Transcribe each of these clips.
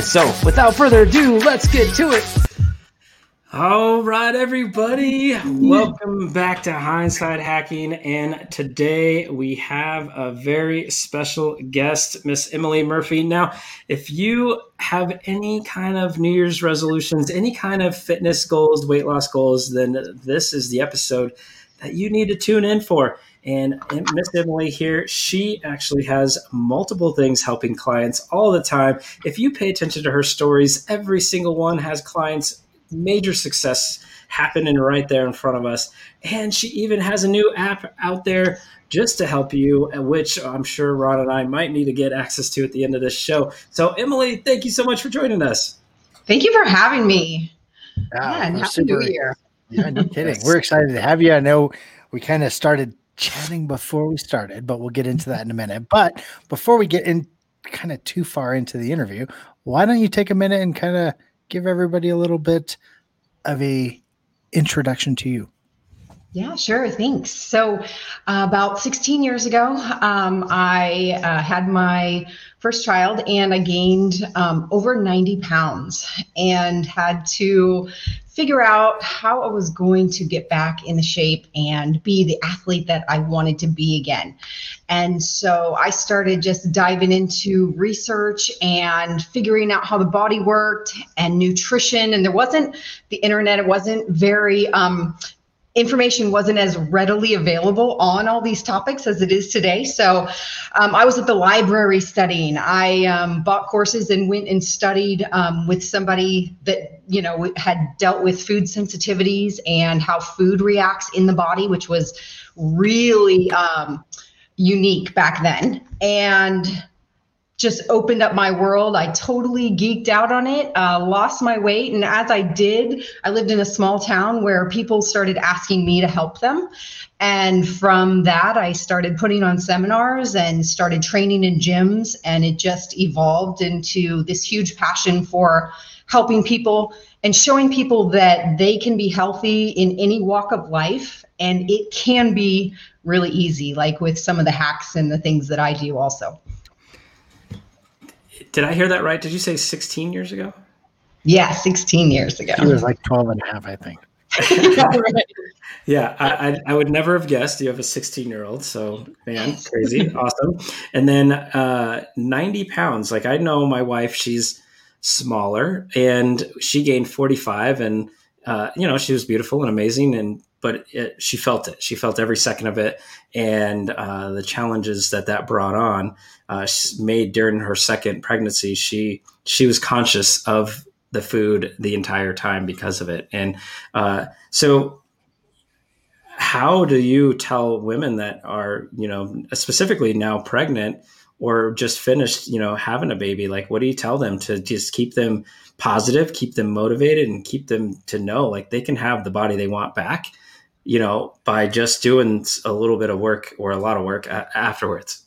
So, without further ado, let's get to it. All right, everybody. Welcome back to Hindsight Hacking. And today we have a very special guest, Miss Emily Murphy. Now, if you have any kind of New Year's resolutions, any kind of fitness goals, weight loss goals, then this is the episode that you need to tune in for. And Miss Emily here, she actually has multiple things helping clients all the time. If you pay attention to her stories, every single one has clients major success happening right there in front of us. And she even has a new app out there just to help you, uh, which I'm sure Ron and I might need to get access to at the end of this show. So, Emily, thank you so much for joining us. Thank you for having me. Yeah, yeah and happy new year. Yeah, no kidding. We're excited to have you. I know we kind of started chatting before we started, but we'll get into that in a minute. But before we get in kind of too far into the interview, why don't you take a minute and kind of give everybody a little bit of a introduction to you. Yeah, sure. Thanks. So, uh, about 16 years ago, um, I uh, had my first child and I gained um, over 90 pounds and had to figure out how I was going to get back in the shape and be the athlete that I wanted to be again. And so I started just diving into research and figuring out how the body worked and nutrition. And there wasn't the internet, it wasn't very um, information wasn't as readily available on all these topics as it is today. So um, I was at the library studying. I um, bought courses and went and studied um, with somebody that you know had dealt with food sensitivities and how food reacts in the body, which was really um, unique back then. And just opened up my world. I totally geeked out on it, uh, lost my weight. And as I did, I lived in a small town where people started asking me to help them. And from that, I started putting on seminars and started training in gyms. And it just evolved into this huge passion for helping people and showing people that they can be healthy in any walk of life. And it can be really easy, like with some of the hacks and the things that I do also. Did I hear that right? Did you say 16 years ago? Yeah, 16 years ago. He was like 12 and a half, I think. yeah, I, I, I, would never have guessed you have a 16 year old. So, man, crazy, awesome. And then uh, 90 pounds. Like, I know my wife, she's smaller and she gained 45 and, uh, you know, she was beautiful and amazing. And, but it, she felt it. She felt every second of it. And uh, the challenges that that brought on uh, made during her second pregnancy, she she was conscious of the food the entire time because of it. And uh, so, how do you tell women that are you know specifically now pregnant or just finished you know having a baby? Like, what do you tell them to just keep them positive, keep them motivated, and keep them to know like they can have the body they want back? You know, by just doing a little bit of work or a lot of work a- afterwards.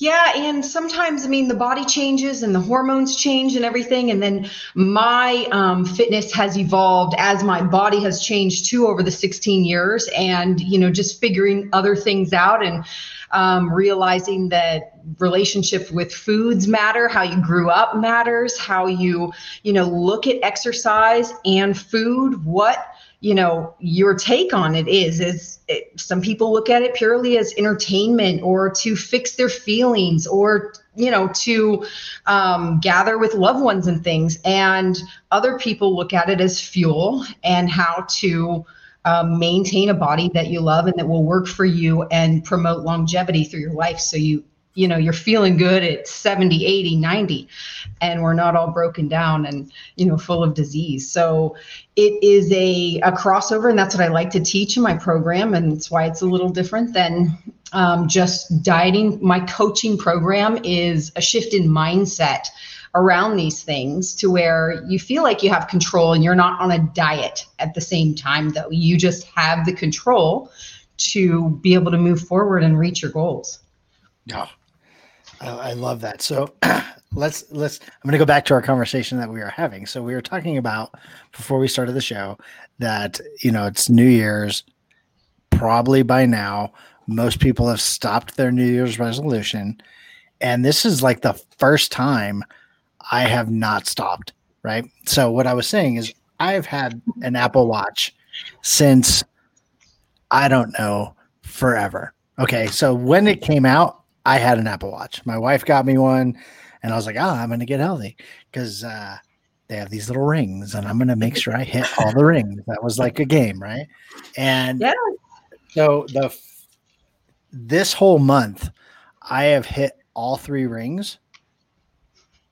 Yeah, and sometimes I mean the body changes and the hormones change and everything, and then my um, fitness has evolved as my body has changed too over the 16 years, and you know just figuring other things out and um, realizing that relationship with foods matter, how you grew up matters, how you you know look at exercise and food, what you know your take on it is is it, some people look at it purely as entertainment or to fix their feelings or you know to um, gather with loved ones and things. And other people look at it as fuel and how to um, maintain a body that you love and that will work for you and promote longevity through your life. So you you know you're feeling good at 70 80 90 and we're not all broken down and you know full of disease. So it is a, a crossover and that's what i like to teach in my program and it's why it's a little different than um, just dieting. My coaching program is a shift in mindset around these things to where you feel like you have control and you're not on a diet at the same time though. You just have the control to be able to move forward and reach your goals. Yeah I love that. So let's let's. I'm going to go back to our conversation that we were having. So we were talking about before we started the show that you know it's New Year's. Probably by now, most people have stopped their New Year's resolution, and this is like the first time I have not stopped. Right. So what I was saying is I've had an Apple Watch since I don't know forever. Okay, so when it came out, I had an Apple Watch. My wife got me one, and I was like, "Oh, I'm going to get healthy because uh, they have these little rings, and I'm going to make sure I hit all the rings." That was like a game, right? And yeah. so the this whole month, I have hit all three rings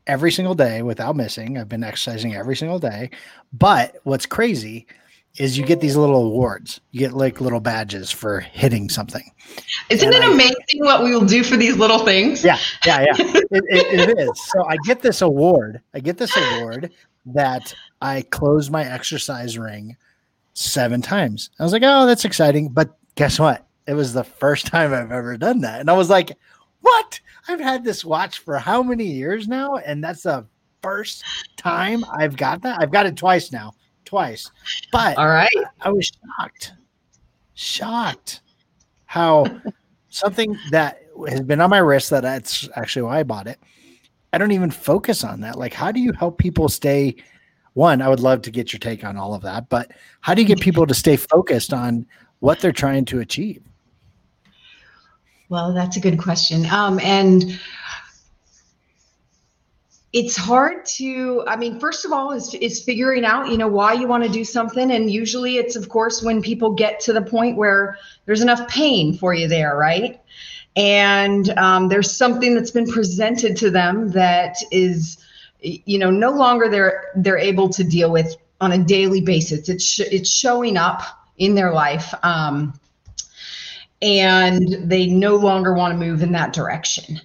every single day without missing. I've been exercising every single day. But what's crazy is you get these little awards. You get like little badges for hitting something. Isn't and it I, amazing what we will do for these little things? Yeah, yeah, yeah. it, it, it is. So I get this award. I get this award that I close my exercise ring seven times. I was like, oh, that's exciting. But guess what? It was the first time I've ever done that. And I was like, what? I've had this watch for how many years now? And that's the first time I've got that. I've got it twice now twice. But all right, I was shocked, shocked how something that has been on my wrist that that's actually why I bought it. I don't even focus on that. Like, how do you help people stay? One, I would love to get your take on all of that, but how do you get people to stay focused on what they're trying to achieve? Well, that's a good question. Um, and it's hard to i mean first of all is, is figuring out you know why you want to do something. And usually it's of course when people get to the point where there's enough pain for you there right? And um, there's something that's been presented to them that is you know no longer they're they're able to deal with on a daily basis. It's sh- it's showing up in their life um, and they no longer want to move in that direction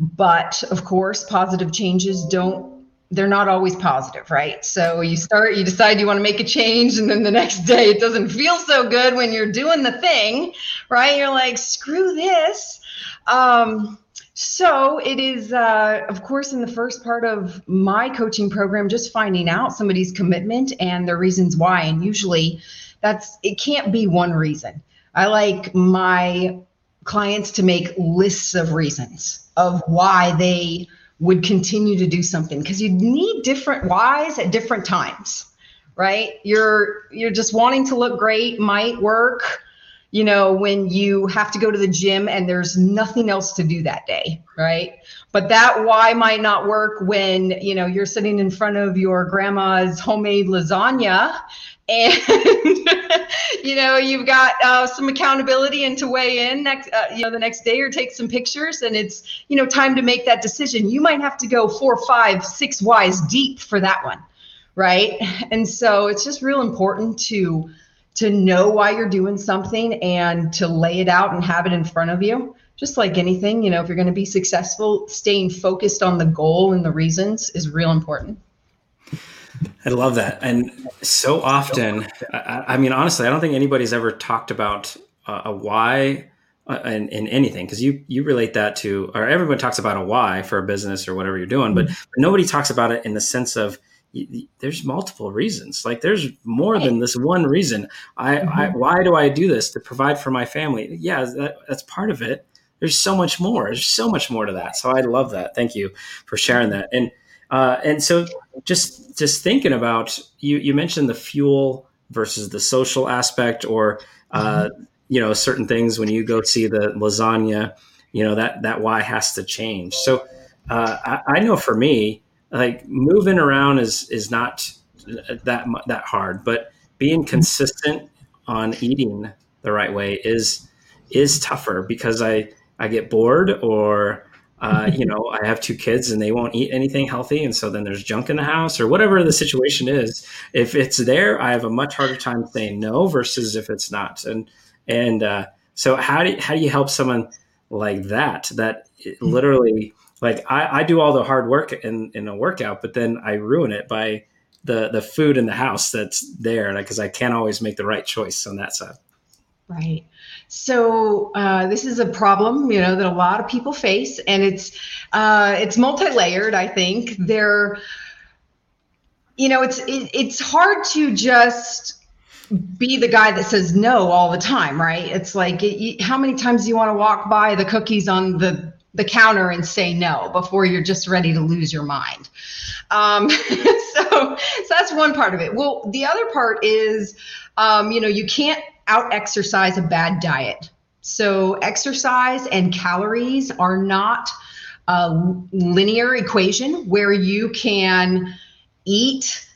but of course, positive changes don't they're not always positive, right? So you start, you decide you want to make a change, and then the next day it doesn't feel so good when you're doing the thing, right? You're like, screw this. Um, so it is, uh, of course, in the first part of my coaching program, just finding out somebody's commitment and the reasons why. And usually that's, it can't be one reason. I like my clients to make lists of reasons of why they would continue to do something because you need different whys at different times right? You're you're just wanting to look great might work you know when you have to go to the gym and there's nothing else to do that day right? But that why might not work when you know you're sitting in front of your grandma's homemade lasagna and you know you've got uh, some accountability and to weigh in next uh, you know the next day or take some pictures. And it's you know time to make that decision. You might have to go four five six whys deep for that one right? And so it's just real important to to know why you're doing something and to lay it out and have it in front of you. Just like anything you know if you're going to be successful staying focused on the goal and the reasons is real important I love that. And so often, I, I, mean, honestly, I don't think anybody's ever talked about uh, a why uh, in, in anything because you you relate that to, or everyone talks about a why for a business or whatever you're doing, but, mm-hmm. but nobody talks about it in the sense of there's multiple reasons. Like there's more than this one reason. I, mm-hmm. I why do I do this to provide for my family? Yeah, that, that's part of it. There's so much more. There's so much more to that. So I love that. Thank you for sharing that. And uh, and so just just thinking about you you mentioned the fuel versus the social aspect or uh, mm-hmm. you know certain things when you go see the lasagna you know that that why has to change so uh, I, I, know for me like moving around is is not that that hard but being mm-hmm. consistent on eating the right way is is tougher because i i get bored or uh, you know, I have two kids and they won't eat anything healthy. And so then there's junk in the house or whatever the situation is. If it's there, I have a much harder time saying no versus if it's not. And, and, uh, so how do, how do you help someone like that, that literally like I, I do all the hard work in, in a workout, but then I ruin it by the, the food in the house that's there because I can't always make the right choice on that side. Right. So uh, this is a problem, you know, that a lot of people face, and it's uh, it's multi-layered. I think there, you know, it's it, it's hard to just be the guy that says no all the time, right? It's like it, how many times do you want to walk by the cookies on the the counter and say no before you're just ready to lose your mind. Um, so, so that's one part of it. Well, the other part is, um, you know, you can't out exercise a bad diet. So, exercise and calories are not a linear equation where you can eat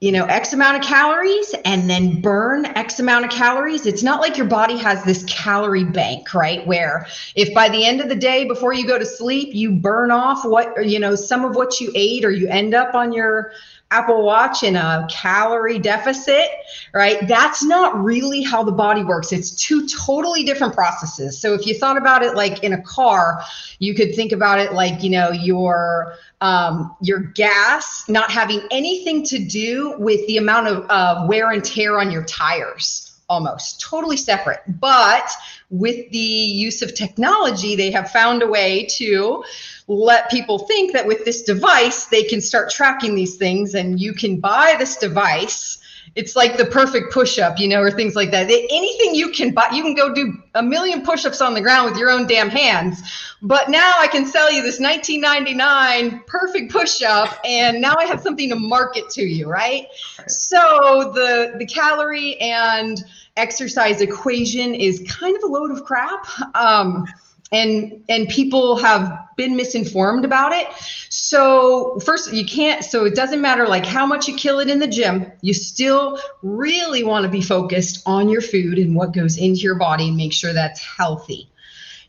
you know x amount of calories and then burn x amount of calories it's not like your body has this calorie bank right where if by the end of the day before you go to sleep you burn off what you know some of what you ate or you end up on your Apple Watch in a calorie deficit, right? That's not really how the body works. It's two totally different processes. So if you thought about it like in a car, you could think about it like, you know, your um, your gas not having anything to do with the amount of uh, wear and tear on your tires almost totally separate. But with the use of technology, they have found a way to let people think that with this device, they can start tracking these things and you can buy this device. It's like the perfect push up, you know, or things like that. Anything you can buy, you can go do a million push ups on the ground with your own damn hands. But now I can sell you this 1999 perfect push up, and now I have something to market to you, right? right. So the the calorie and exercise equation is kind of a load of crap. Um, and and people have been misinformed about it. So first you can't so it doesn't matter like how much you kill it in the gym you still really want to be focused on your food and what goes into your body and make sure that's healthy.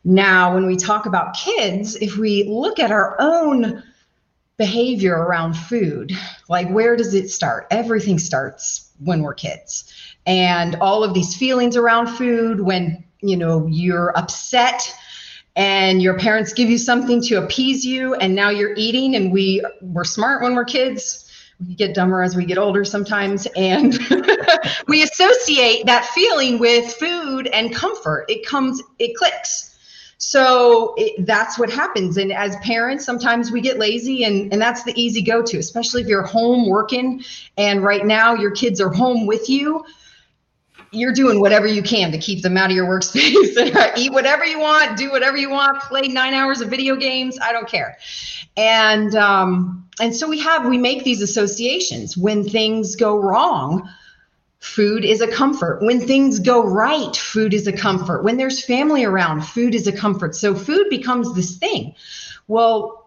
Now when we talk about kids if we look at our own behavior around food like where does it start? Everything starts when we're kids. And all of these feelings around food when you know you're upset and your parents give you something to appease you and now you're eating and we we're smart when we're kids. We get dumber as we get older sometimes and we associate that feeling with food and comfort. It comes it clicks. So it, that's what happens. And as parents sometimes we get lazy and, and that's the easy go to especially if you're home working and right now your kids are home with you you're doing whatever you can to keep them out of your workspace eat whatever you want, do whatever you want, play nine hours of video games. I don't care. And um, and so we have we make these associations when things go wrong. Food is a comfort. When things go right, food is a comfort. When there's family around, food is a comfort. So food becomes this thing. Well,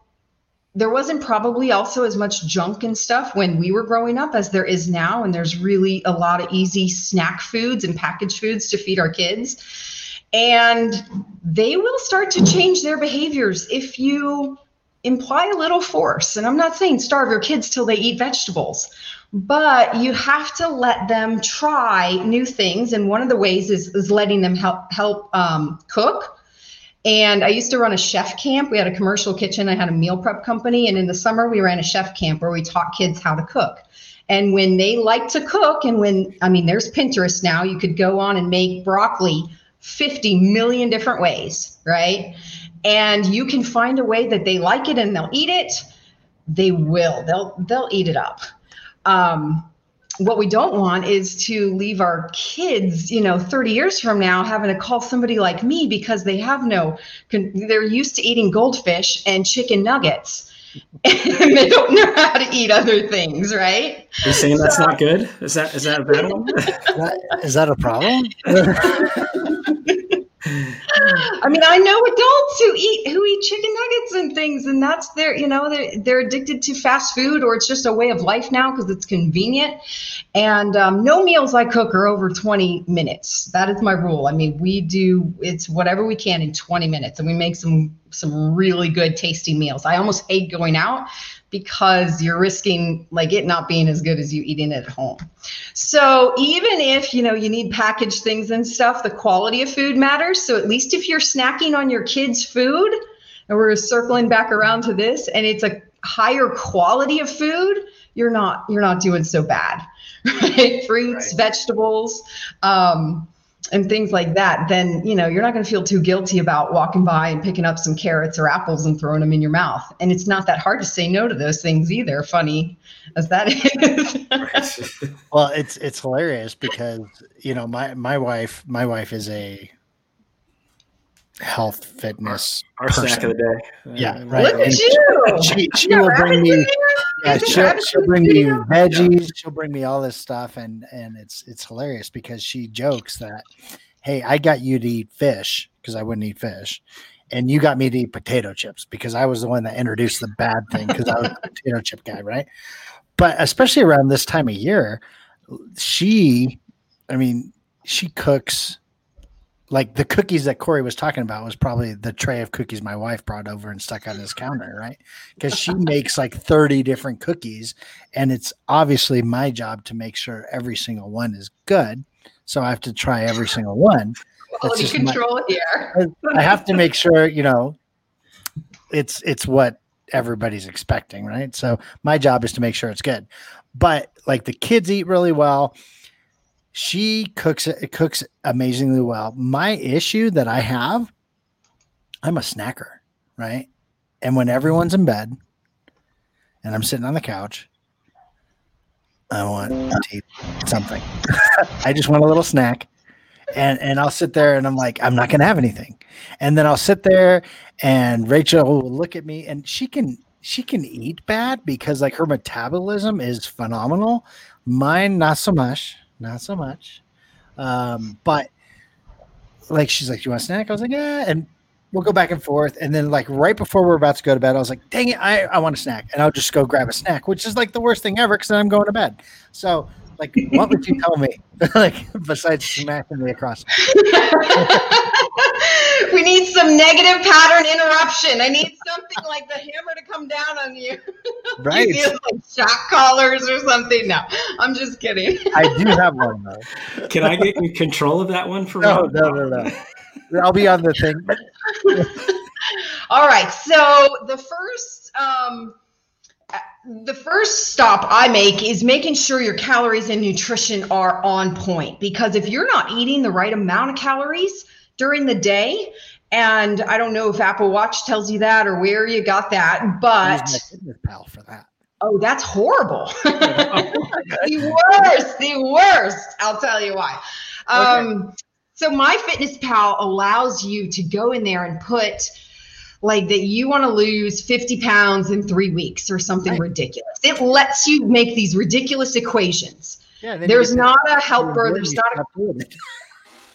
there wasn't probably also as much junk and stuff when we were growing up as there is now. And there's really a lot of easy snack foods and packaged foods to feed our kids. And they will start to change their behaviors if you imply a little force. And I'm not saying starve your kids till they eat vegetables, but you have to let them try new things. And one of the ways is, is letting them help help um, cook and I used to run a chef camp. We had a commercial kitchen. I had a meal prep company. And in the summer, we ran a chef camp where we taught kids how to cook. And when they like to cook, and when, I mean, there's Pinterest now, you could go on and make broccoli 50 million different ways, right? And you can find a way that they like it and they'll eat it. They will. They'll they'll eat it up. Um, what we don't want is to leave our kids, you know, 30 years from now having to call somebody like me because they have no, they're used to eating goldfish and chicken nuggets. and they don't know how to eat other things, right? You're you saying that's not good? Is that is that a bad one? is that a problem? I mean, I know adults who eat who eat chicken nuggets and things, and that's their, you know, they're they're addicted to fast food, or it's just a way of life now because it's convenient. And um, no meals I cook are over 20 minutes. That is my rule. I mean, we do it's whatever we can in 20 minutes, and we make some some really good tasty meals. I almost hate going out because you're risking like it not being as good as you eating it at home. So even if you know you need packaged things and stuff, the quality of food matters. So at least if you're snacking on your kids' food, and we're circling back around to this, and it's a higher quality of food, you're not you're not doing so bad, right? Fruits, right. vegetables. Um, and things like that, then you know you're not going to feel too guilty about walking by and picking up some carrots or apples and throwing them in your mouth. And it's not that hard to say no to those things either. Funny as that is. well, it's it's hilarious because you know my my wife my wife is a health fitness our, our snack of the day. Yeah, uh, right. Look at you. She, she will bring me. Yeah, she'll, she'll bring me veggies. She'll bring me all this stuff, and and it's it's hilarious because she jokes that, hey, I got you to eat fish because I wouldn't eat fish, and you got me to eat potato chips because I was the one that introduced the bad thing because I was a potato chip guy, right? But especially around this time of year, she, I mean, she cooks like the cookies that Corey was talking about was probably the tray of cookies my wife brought over and stuck on his counter, right? Because she makes like 30 different cookies, and it's obviously my job to make sure every single one is good. So I have to try every single one. Quality control my, here. I have to make sure, you know, it's it's what everybody's expecting, right? So my job is to make sure it's good. But like the kids eat really well she cooks it cooks amazingly well. My issue that I have, I'm a snacker, right? And when everyone's in bed and I'm sitting on the couch, I want to eat something. I just want a little snack. And and I'll sit there and I'm like, I'm not gonna have anything. And then I'll sit there and Rachel will look at me and she can she can eat bad because like her metabolism is phenomenal. Mine not so much not so much. Um, but like she's like, "Do "You want a snack?" I was like, "Yeah," and we'll go back and forth. And then like right before we're about to go to bed, I was like, "Dang it, I, I want a snack," and I'll just go grab a snack, which is like the worst thing ever because I'm going to bed. So like, what would you tell me? like besides smacking me across? we need some negative pattern interruption. I need something like the hammer to come down on you. Right. you like shock collars or something. No, I'm just kidding. I do have one though. Can I get in control of that one for no, no, no, no. I'll be on the thing. All right. So the first um, the first stop I make is making sure your calories and nutrition are on point because if you're not eating the right amount of calories, during the day. And I don't know if Apple Watch tells you that or where you got that, but pal for that. Oh, that's horrible. the worst, the worst. I'll tell you why. Um, okay. So MyFitnessPal allows you to go in there and put like that you want to lose 50 pounds in three weeks or something right. ridiculous. It lets you make these ridiculous equations. Yeah, there's not a helper. There's not a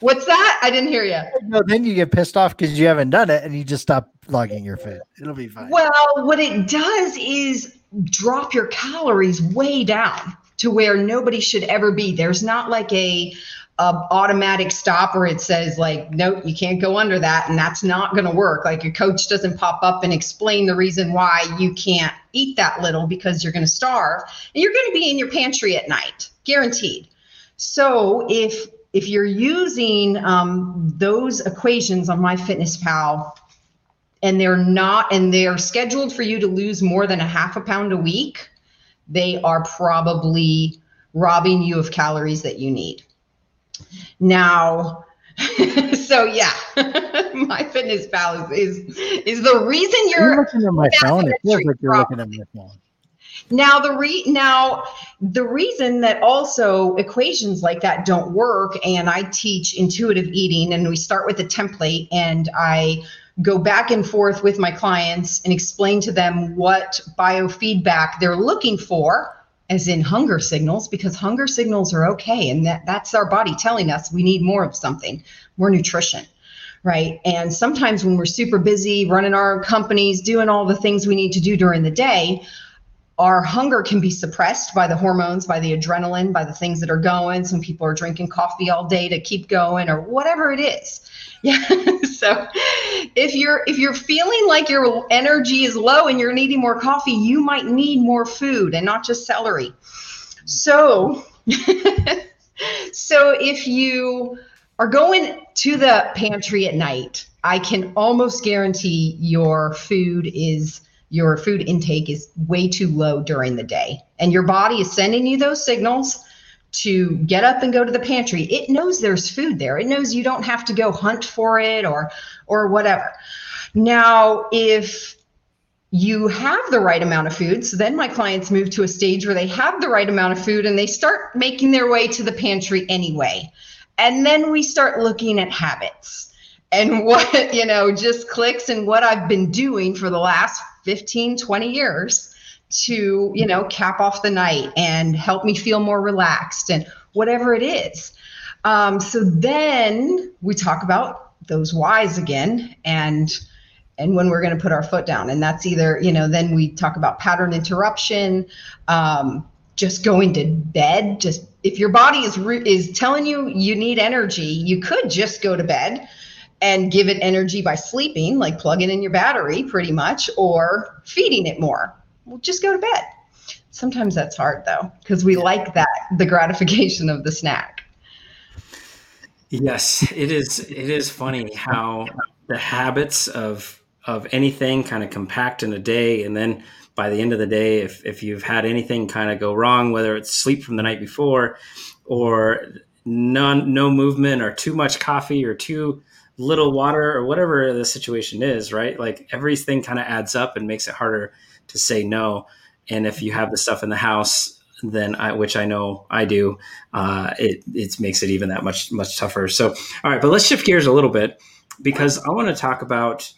What's that? I didn't hear you. No, then you get pissed off because you haven't done it and you just stop logging your food. It'll be fine. Well, what it does is drop your calories way down to where nobody should ever be. There's not like a, a automatic stop where it says like, nope, you can't go under that, and that's not going to work. Like your coach doesn't pop up and explain the reason why you can't eat that little because you're going to starve, and you're going to be in your pantry at night, guaranteed. So if if you're using um, those equations on MyFitnessPal and they're not and they're scheduled for you to lose more than a half a pound a week, they are probably robbing you of calories that you need. Now, so yeah, my MyFitnessPal is, is is the reason you're, you're looking at my phone. It feels like you're looking at my phone. Now the re now the reason that also equations like that don't work, and I teach intuitive eating, and we start with a template, and I go back and forth with my clients and explain to them what biofeedback they're looking for as in hunger signals because hunger signals are okay and that that's our body telling us we need more of something more nutrition right? And sometimes when we're super busy running our companies doing all the things we need to do during the day our hunger can be suppressed by the hormones, by the adrenaline, by the things that are going. Some people are drinking coffee all day to keep going or whatever it is. Yeah. so if you're if you're feeling like your energy is low and you're needing more coffee, you might need more food and not just celery. So so if you are going to the pantry at night, I can almost guarantee your food is your food intake is way too low during the day. And your body is sending you those signals to get up and go to the pantry. It knows there's food there. It knows you don't have to go hunt for it or or whatever. Now, if you have the right amount of food, so then my clients move to a stage where they have the right amount of food and they start making their way to the pantry anyway. And then we start looking at habits and what, you know, just clicks and what I've been doing for the last 15, 20 years to, you know, cap off the night and help me feel more relaxed and whatever it is. Um, so then we talk about those whys again and and when we're going to put our foot down and that's either you know then we talk about pattern interruption um, just going to bed just if your body is re- is telling you you need energy you could just go to bed and give it energy by sleeping like plugging in your battery pretty much or feeding it more well, just go to bed. Sometimes that's hard though, because we like that the gratification of the snack. Yes, it is. It is funny how the habits of of anything kind of compact in a day, and then by the end of the day, if if you've had anything kind of go wrong, whether it's sleep from the night before, or none no movement, or too much coffee, or too little water, or whatever the situation is, right? Like everything kind of adds up and makes it harder to say no. And if you have the stuff in the house, then I, which I know I do, uh, it it makes it even that much much tougher. So, all right, but let's shift gears a little bit because I want to talk about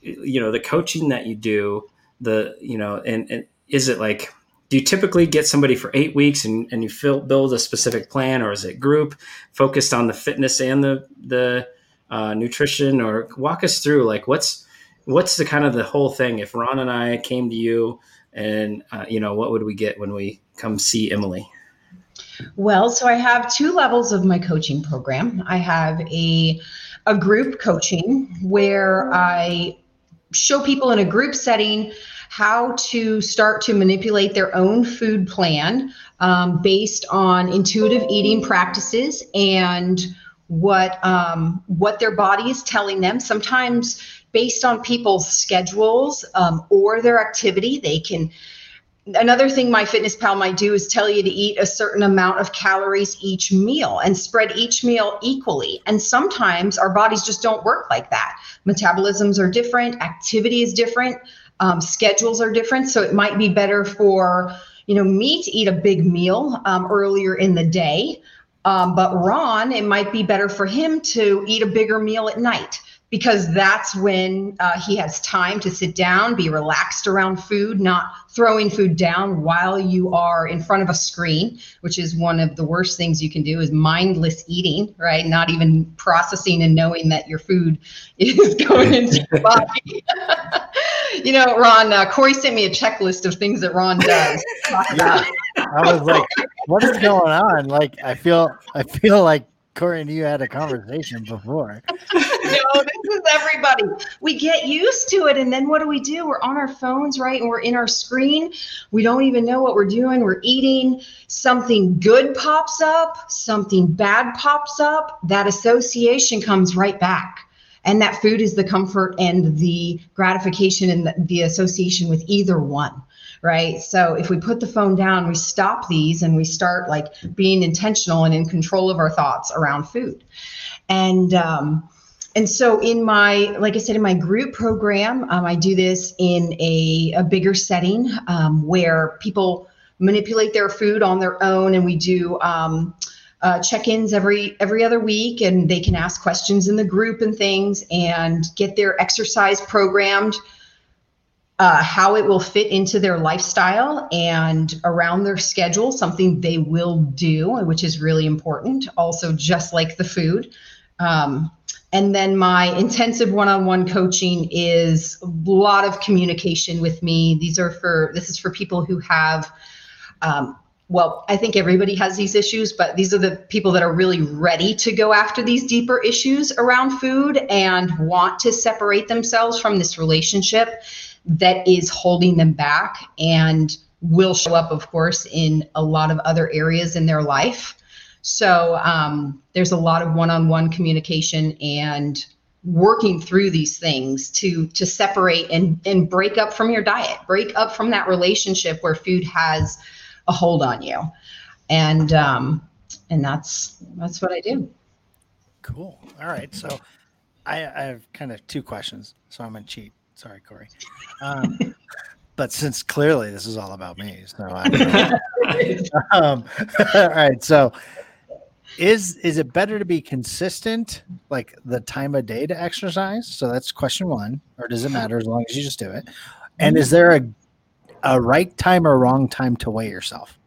you know the coaching that you do. The you know, and, and is it like do you typically get somebody for eight weeks and, and you build a specific plan or is it group focused on the fitness and the the uh, nutrition or walk us through like what's what's the kind of the whole thing? If Ron and I came to you, and uh, you know, what would we get when we come see Emily? Well, so I have two levels of my coaching program. I have a a group coaching where I show people in a group setting how to start to manipulate their own food plan um, based on intuitive eating practices and what um, what their body is telling them. Sometimes based on people's schedules um, or their activity. They can. Another thing MyFitnessPal might do is tell you to eat a certain amount of calories each meal and spread each meal equally. And sometimes our bodies just don't work like that. Metabolisms are different, activity is different, um, schedules are different. So it might be better for you know me to eat a big meal um, earlier in the day. Um, but Ron, it might be better for him to eat a bigger meal at night because that's when uh, he has time to sit down, be relaxed around food, not throwing food down while you are in front of a screen, which is one of the worst things you can do is mindless eating, right? Not even processing and knowing that your food is going into your body. you know, Ron, uh, Corey sent me a checklist of things that Ron does. yeah. I was like, what is going on? Like, I feel, I feel like Corey and you had a conversation before. no, this is everybody. We get used to it, and then what do we do? We're on our phones, right? And we're in our screen. We don't even know what we're doing. We're eating. Something good pops up, something bad pops up. That association comes right back. And that food is the comfort and the gratification and the, the association with either one right? So if we put the phone down, we stop these and we start like being intentional and in control of our thoughts around food. And um, and so in my like i said in my group program um, i do this in a, a bigger setting um, where people manipulate their food on their own and we do um, uh, check-ins every every other week and they can ask questions in the group and things and get their exercise programmed uh, how it will fit into their lifestyle and around their schedule, something they will do, which is really important. Also, just like the food. Um, and then my intensive one-on-one coaching is a lot of communication with me. These are for this is for people who have um, well, I think everybody has these issues, but these are the people that are really ready to go after these deeper issues around food and want to separate themselves from this relationship that is holding them back and will show up, of course, in a lot of other areas in their life. So um, there's a lot of one-on-one communication and working through these things to to separate and and break up from your diet, break up from that relationship where food has a hold on you, and um, and that's that's what I do. Cool. All right. So I, I have kind of two questions. So I'm gonna cheat. Sorry, Corey. Um, but since clearly this is all about me, so I, um, all right. So is is it better to be consistent, like the time of day to exercise? So that's question one, or does it matter as long as you just do it? And is there a a right time or wrong time to weigh yourself?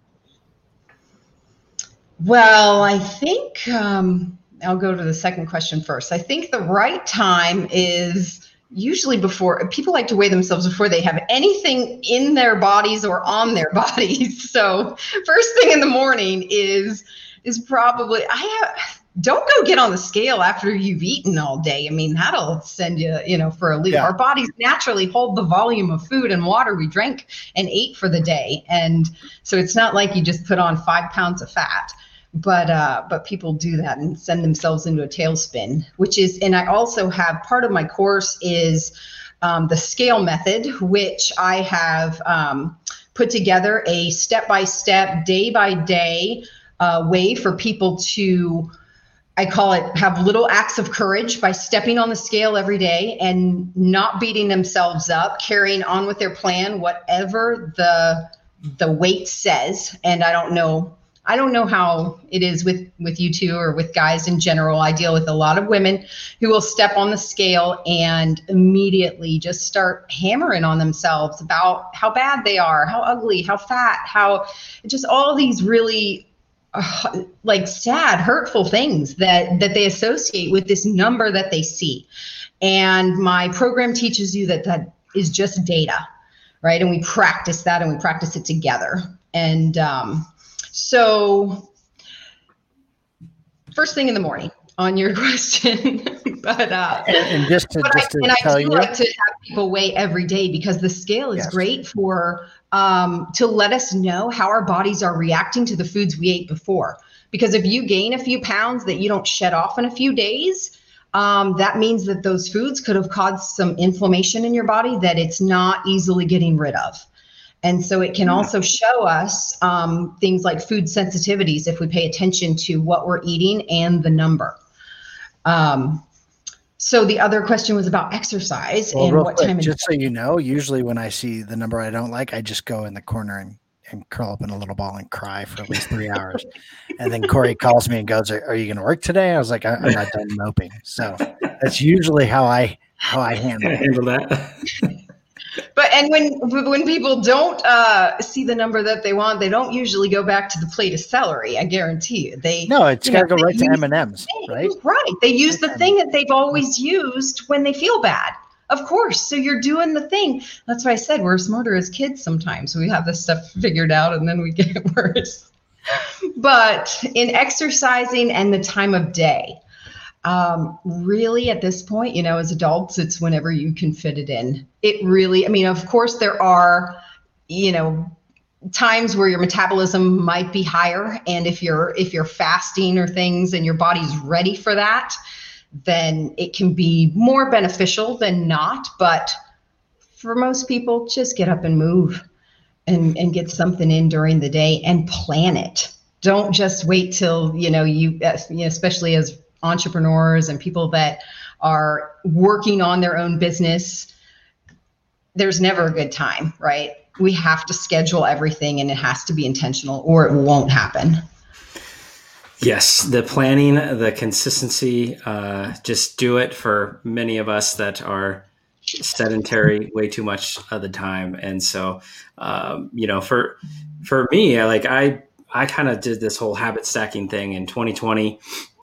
Well, I think um, I'll go to the second question first. I think the right time is usually before people like to weigh themselves before they have anything in their bodies or on their bodies. So, first thing in the morning is is probably I have don't go get on the scale after you've eaten all day. I mean, that'll send you, you know, for a loop. Yeah. Our bodies naturally hold the volume of food and water we drank and ate for the day. And so it's not like you just put on five pounds of fat. But uh, but people do that and send themselves into a tailspin, which is, and I also have part of my course is um, the scale method, which I have um, put together a step by step, day by day uh, way for people to I call it have little acts of courage by stepping on the scale every day and not beating themselves up, carrying on with their plan, whatever the the weight says. And I don't know, I don't know how it is with with you two or with guys in general. I deal with a lot of women who will step on the scale and immediately just start hammering on themselves about how bad they are, how ugly, how fat, how just all these really uh, like sad hurtful things that that they associate with this number that they see. And my program teaches you that that is just data right? And we practice that and we practice it together. And um, so first thing in the morning on your question but uh and, and just to, just I, to tell you like to have people weigh every day because the scale is Yes. great for um, to let us know how our bodies are reacting to the foods we ate before. Because if you gain a few pounds that you don't shed off in a few days, um, that means that those foods could have caused some inflammation in your body that it's not easily getting rid of. And so it can also show us um, things like food sensitivities if we pay attention to what we're eating and the number. Um, so the other question was about exercise Well, and real what quick, time just so you know, usually when I see the number I don't like, I just go in the corner and, and curl up in a little ball and cry for at least three hours. And then Corey calls me and goes, "Are, are you going to work today?" I was like, I, "I'm not done moping." So that's usually how I how I handle handle that. But and when when people don't uh, see the number that they want, they don't usually go back to the plate of celery. I guarantee you. They No, it's got to go right to M and M's, right? Right. They use the thing that they've always used when they feel bad. Of course. So you're doing the thing. That's why I said we're smarter as kids sometimes. We have this stuff figured out and then we get worse. But in exercising and the time of day, um, really at this point, you know, as adults, it's whenever you can fit it in. It really, I mean, of course, there are, you know, times where your metabolism might be higher and if you're if you're fasting or things and your body's ready for that then it can be more beneficial than not but for most people just get up and move and and get something in during the day and plan it don't just wait till you know you, uh, especially as entrepreneurs and people that are working on their own business there's never a good time right we have to schedule everything and it has to be intentional or it won't happen Yes, the planning, the consistency, uh, just do it for many of us that are sedentary way too much of the time. And so, um, you know, for for me, like I I kind of did this whole habit stacking thing in 2020.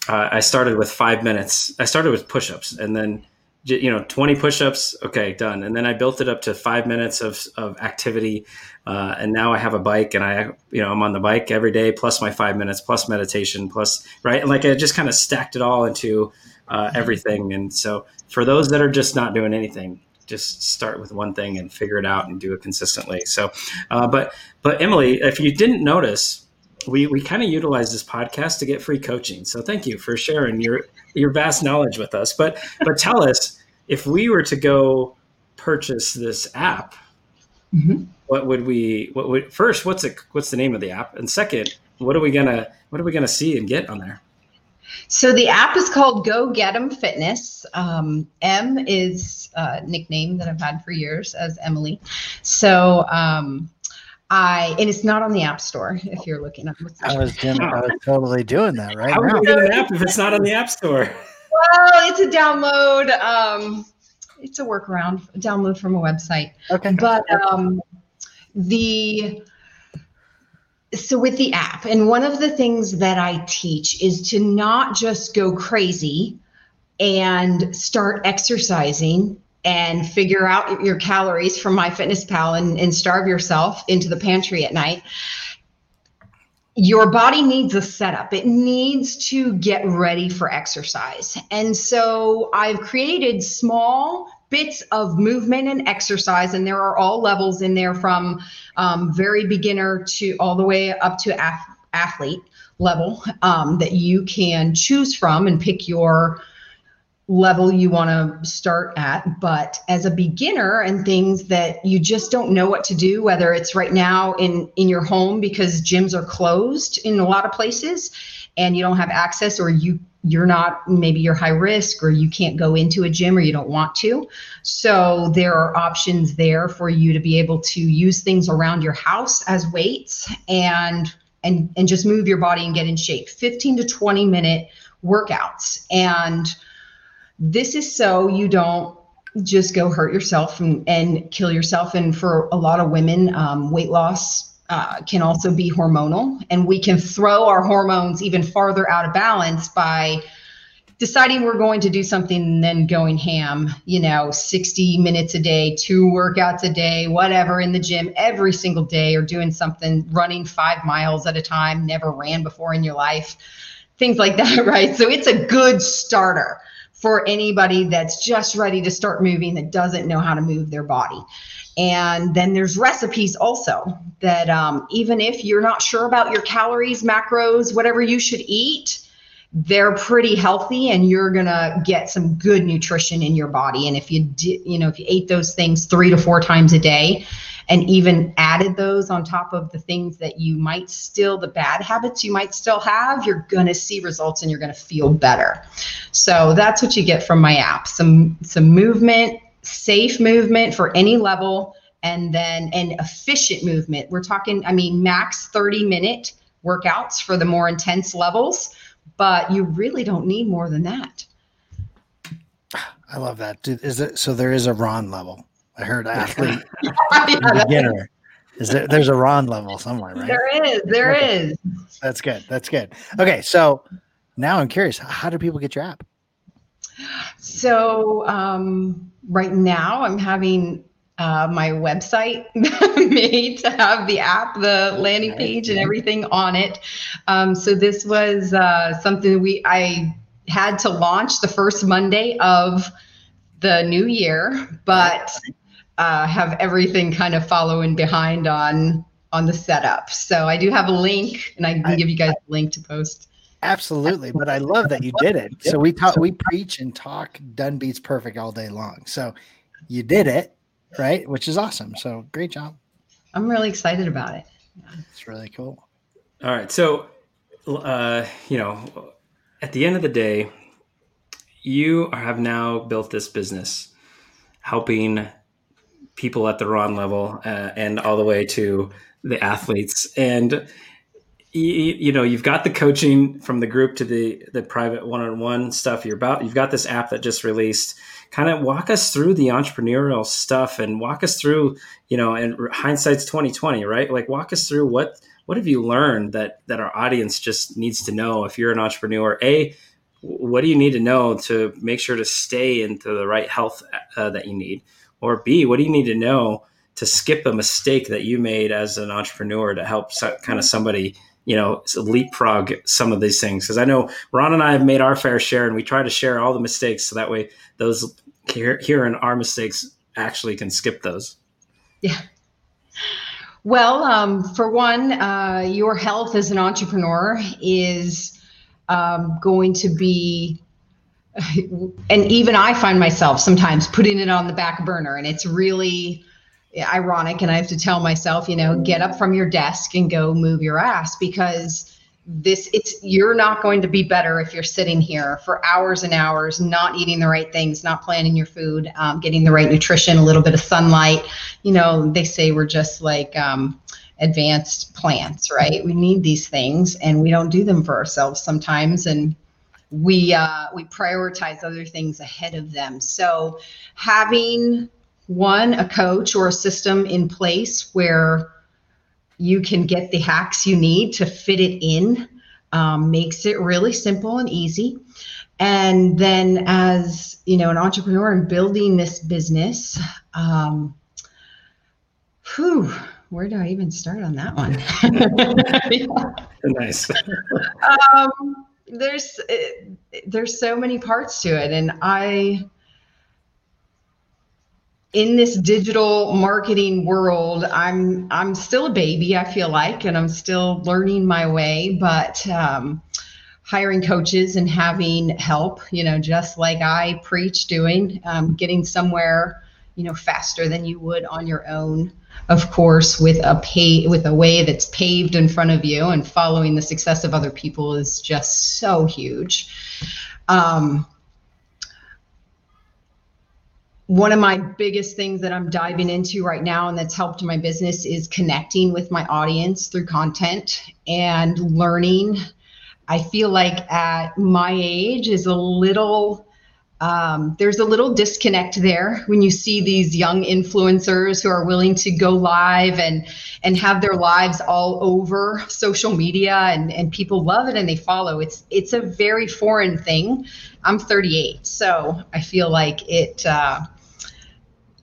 Uh, I started with five minutes. I started with push-ups, and then you know 20 push-ups okay done. And then i built it up to five minutes of, of activity uh, and now i have a bike and i you know i'm on the bike every day plus my five minutes plus meditation plus right? And like i just kind of stacked it all into uh, everything. And so for those that are just not doing anything just start with one thing and figure it out and do it consistently. So uh, but but emily if you didn't notice we we kind of utilize this podcast to get free coaching. So thank you for sharing your your vast knowledge with us. But but tell us if we were to go purchase this app, mm-hmm. what would we what would first what's it what's the name of the app? And second, what are we gonna what are we gonna see and get on there? So the app is called Go Get 'em Fitness. Um, M is a nickname that I've had for years as Emily. So um, I and it's not on the App Store if you're looking up. I was Jim, I was totally doing that right How now. get an app if it's not on the App Store? Well, it's a download. Um, it's a workaround, a download from a website. Okay. But um, the so with the app, and one of the things that I teach is to not just go crazy and start exercising and figure out your calories from MyFitnessPal and, and starve yourself into the pantry at night your body needs a setup. It needs to get ready for exercise. And so I've created small bits of movement and exercise, and there are all levels in there from um, very beginner to all the way up to af- athlete level um, that you can choose from and pick your level you want to start at but as a beginner and things that you just don't know what to do whether it's right now in in your home because gyms are closed in a lot of places and you don't have access or you you're not maybe you're high risk or you can't go into a gym or you don't want to. So there are options there for you to be able to use things around your house as weights and and and just move your body and get in shape. 15 to 20 minute workouts. And this is so you don't just go hurt yourself and, and kill yourself. And for a lot of women, um, weight loss uh, can also be hormonal, and we can throw our hormones even farther out of balance by deciding we're going to do something and then going ham, you know, 60 minutes a day, two workouts a day, whatever in the gym every single day, or doing something, running five miles at a time, never ran before in your life, things like that, right? So it's a good starter for anybody that's just ready to start moving that doesn't know how to move their body. And then there's recipes also that um, even if you're not sure about your calories, macros, whatever you should eat, they're pretty healthy and you're going to get some good nutrition in your body. And if you did, you know, if you ate those things three to four times a day, and even added those on top of the things that you might still, the bad habits you might still have, you're going to see results and you're going to feel better. So that's what you get from my app some, some movement, safe movement for any level, and then an efficient movement. We're talking, I mean, max 30 minute workouts for the more intense levels, but you really don't need more than that. I love that. Is it so? There is a Ron level. I heard athlete yeah, beginner. Is there, there's a Ron level somewhere, right? There is. There okay. is. That's good. That's good. Okay, so now I'm curious. How do people get your app? So um, right now, I'm having uh, my website made to have the app, the landing page, and everything on it. Um, so this was uh, something we I had to launch the first Monday of the new year, but uh, have everything kind of following behind on on the setup. So I do have a link, and I can I, give you guys a link to post. Absolutely, but I love that you did it. So we talk, we preach and talk done beats perfect all day long. So you did it, right? Which is awesome. So great job. I'm really excited about it. It's really cool. All right, so uh, you know, at the end of the day, you have now built this business, helping people at the Ron level uh, and all the way to the athletes. And you, know, you've got the coaching from the group to the the private one on one stuff. You're about you've got this app that just released. Kind of walk us through the entrepreneurial stuff and walk us through, you know, and hindsight's twenty twenty, right? Like walk us through what what have you learned that that our audience just needs to know if you're an entrepreneur. A what do you need to know to make sure to stay into the right health uh, that you need? Or B, what do you need to know to skip a mistake that you made as an entrepreneur to help so, kind of somebody you know leapfrog some of these things? Because i know ron and i have made our fair share and we try to share all the mistakes so that way those here hearing our mistakes actually can skip those. Yeah. Well um, for one uh, your health as an entrepreneur is um, going to be and even i find myself sometimes putting it on the back burner and it's really ironic and i have to tell myself you know get up from your desk and go move your ass because this it's you're not going to be better if you're sitting here for hours and hours not eating the right things not planning your food um, getting the right nutrition a little bit of sunlight. You know they say we're just like um, advanced plants right? We need these things and we don't do them for ourselves sometimes and we uh, we prioritize other things ahead of them so having one, a coach or a system in place where you can get the hacks you need to fit it in um, makes it really simple and easy. And then, as you know, an entrepreneur and building this business, um, whew, where do I even start on that one? Nice. um, there's there's so many parts to it, and I in this digital marketing world i'm i'm still a baby i feel like and i'm still learning my way. But um, hiring coaches and having help you know just like i preach doing um, getting somewhere you know faster than you would on your own of course with a pay with a way that's paved in front of you and following the success of other people is just so huge um, one of my biggest things that I'm diving into right now and that's helped my business is connecting with my audience through content and learning. I feel like at my age is a little um, there's a little disconnect there when you see these young influencers who are willing to go live and and have their lives all over social media and and people love it and they follow it's it's a very foreign thing i'm 38 so i feel like it uh,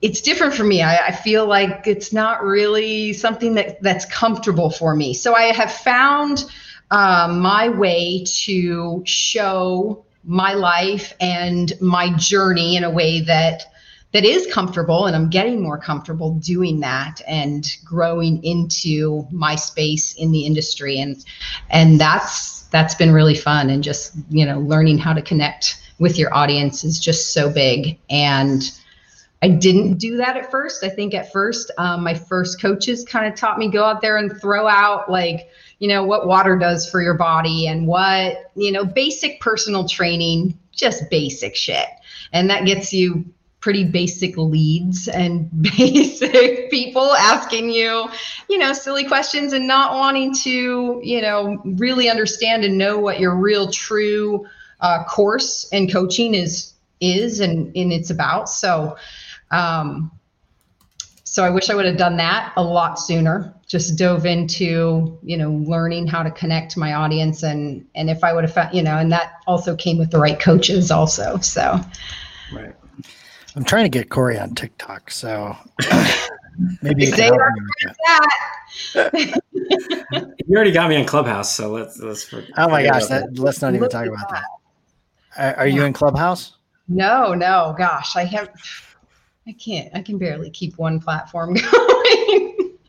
it's different for me. I, I, feel like it's not really something that that's comfortable for me. So I have found um, my way to show my life and my journey in a way that that is comfortable and I'm getting more comfortable doing that and growing into my space in the industry. And and that's that's been really fun. And just you know learning how to connect with your audience is just so big. And I didn't do that at first. I think at first, um, my first coaches kind of taught me go out there and throw out like, you know, what water does for your body and what, you know, basic personal training, just basic shit. And that gets you pretty basic leads and basic people asking you, you know, silly questions and not wanting to, you know, really understand and know what your real true uh, course and coaching is is and, and it's about. So um, so I wish I would have done that a lot sooner. Just dove into, you know, learning how to connect to my audience, and and if I would have found, you know, and that also came with the right coaches, also. So, right. I'm trying to get Corey on TikTok, so maybe you, you already got me on Clubhouse, so let's let's. Oh my gosh, that, let's not even talk about that. that. Are, are you in Clubhouse? No, no, gosh, I have I can't. I can barely keep one platform going.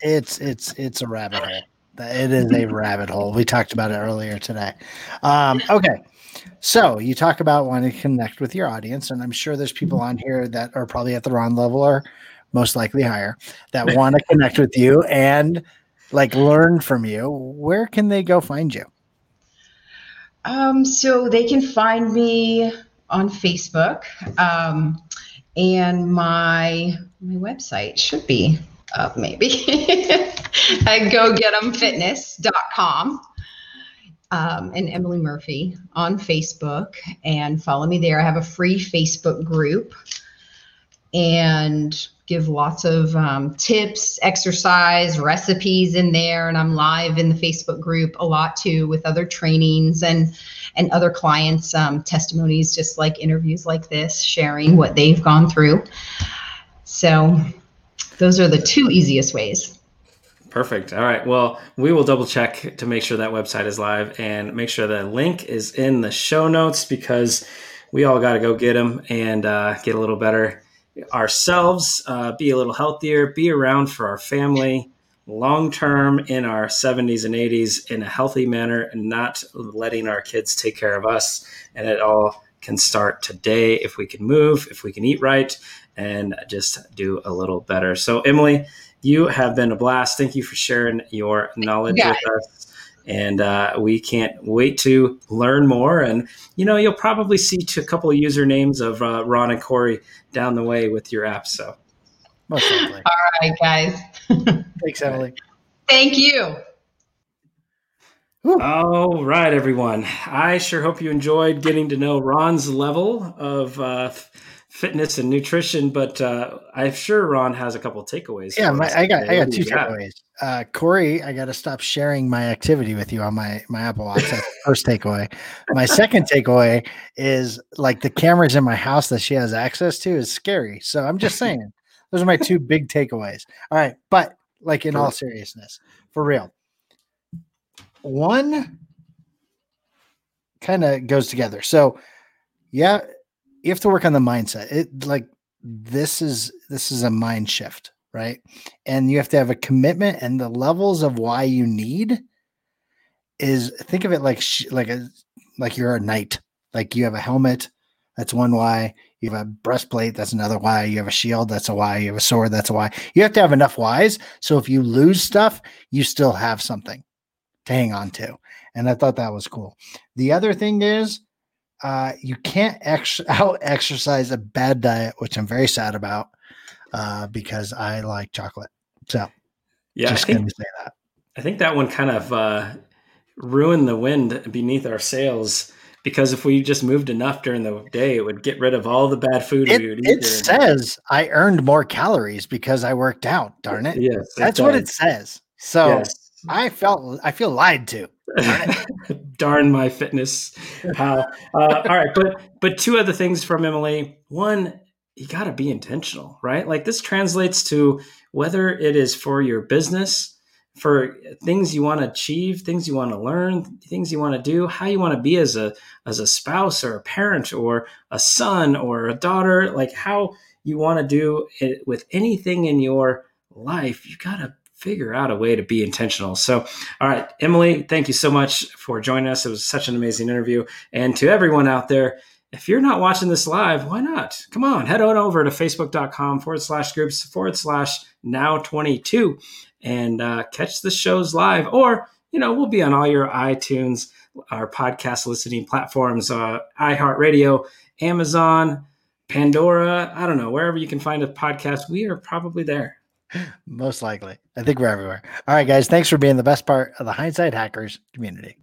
It's it's it's a rabbit hole. It is a rabbit hole. We talked about it earlier today. Um, okay. So you talk about wanting to connect with your audience, and I'm sure there's people on here that are probably at the wrong level or most likely higher that want to connect with you and like learn from you. Where can they go find you? Um, so they can find me on Facebook. Um, and my my website should be up maybe at gogetemfitness.com um, and Emily Murphy on Facebook and follow me there. I have a free Facebook group. and give lots of um, tips, exercise, recipes in there. And I'm live in the Facebook group a lot too with other trainings and and other clients' um, testimonies, just like interviews like this, sharing what they've gone through. So those are the two easiest ways. Perfect. All right. Well, we will double check to make sure that website is live and make sure the link is in the show notes because we all got to go get them and uh, get a little better ourselves, uh, be a little healthier, be around for our family long term in our 70s and 80s in a healthy manner and not letting our kids take care of us. And it all can start today if we can move, if we can eat right, and just do a little better. So, Emily, you have been a blast. Thank you for sharing your knowledge yeah. with us. And uh, we can't wait to learn more. And, you know, you'll probably see a couple of usernames of uh, Ron and Corey down the way with your app. So, most All right, guys. Thanks, Emily. Thank you. All right, everyone. I sure hope you enjoyed getting to know Ron's level of uh, fitness and nutrition, but uh, I'm sure Ron has a couple takeaways. Yeah, my, I got I got two takeaways. Uh, Corey, I got to stop sharing my activity with you on my my Apple Watch. That's first takeaway. My second takeaway is like the cameras in my house that she has access to is scary. So I'm just saying, those are my two big takeaways. All right, but like in all seriousness, for real, one kind of goes together. So yeah, you have to work on the mindset. It like this is this is a mind shift, right? And you have to have a commitment and the levels of why you need is think of it like sh- like a like you're a knight. Like you have a helmet, that's one why. You have a breastplate, that's another why. You have a shield, that's a why. You have a sword, that's a why. You have to have enough whys. So if you lose stuff, you still have something to hang on to. And I thought that was cool. The other thing is uh, you can't ex- out exercise a bad diet, which I'm very sad about uh, because I like chocolate. So, yeah, just going to say that. I think that one kind of uh, ruined the wind beneath our sails because if we just moved enough during the day, it would get rid of all the bad food it, we would eat. It says I earned more calories because I worked out. Darn it! Yes, that's it what it says. So yes. I felt I feel lied to. Darn my fitness pal. Uh, all right, but but two other things from Emily. One, you got to be intentional, right? Like this translates to whether it is for your business, for things you want to achieve, things you want to learn, things you want to do, how you want to be as a as a spouse or a parent or a son or a daughter, like how you want to do it with anything in your life. You got to figure out a way to be intentional. So, all right, Emily, thank you so much for joining us. It was such an amazing interview. And to everyone out there, if you're not watching this live, why not? Come on, head on over to facebook.com forward slash groups forward slash now 22 and uh, catch the shows live. Or, you know, we'll be on all your iTunes, our podcast listening platforms, uh, iHeartRadio, Amazon, Pandora. I don't know, wherever you can find a podcast, we are probably there. Most likely. I think we're everywhere. All right, guys. Thanks for being the best part of the Hindsight Hackers community.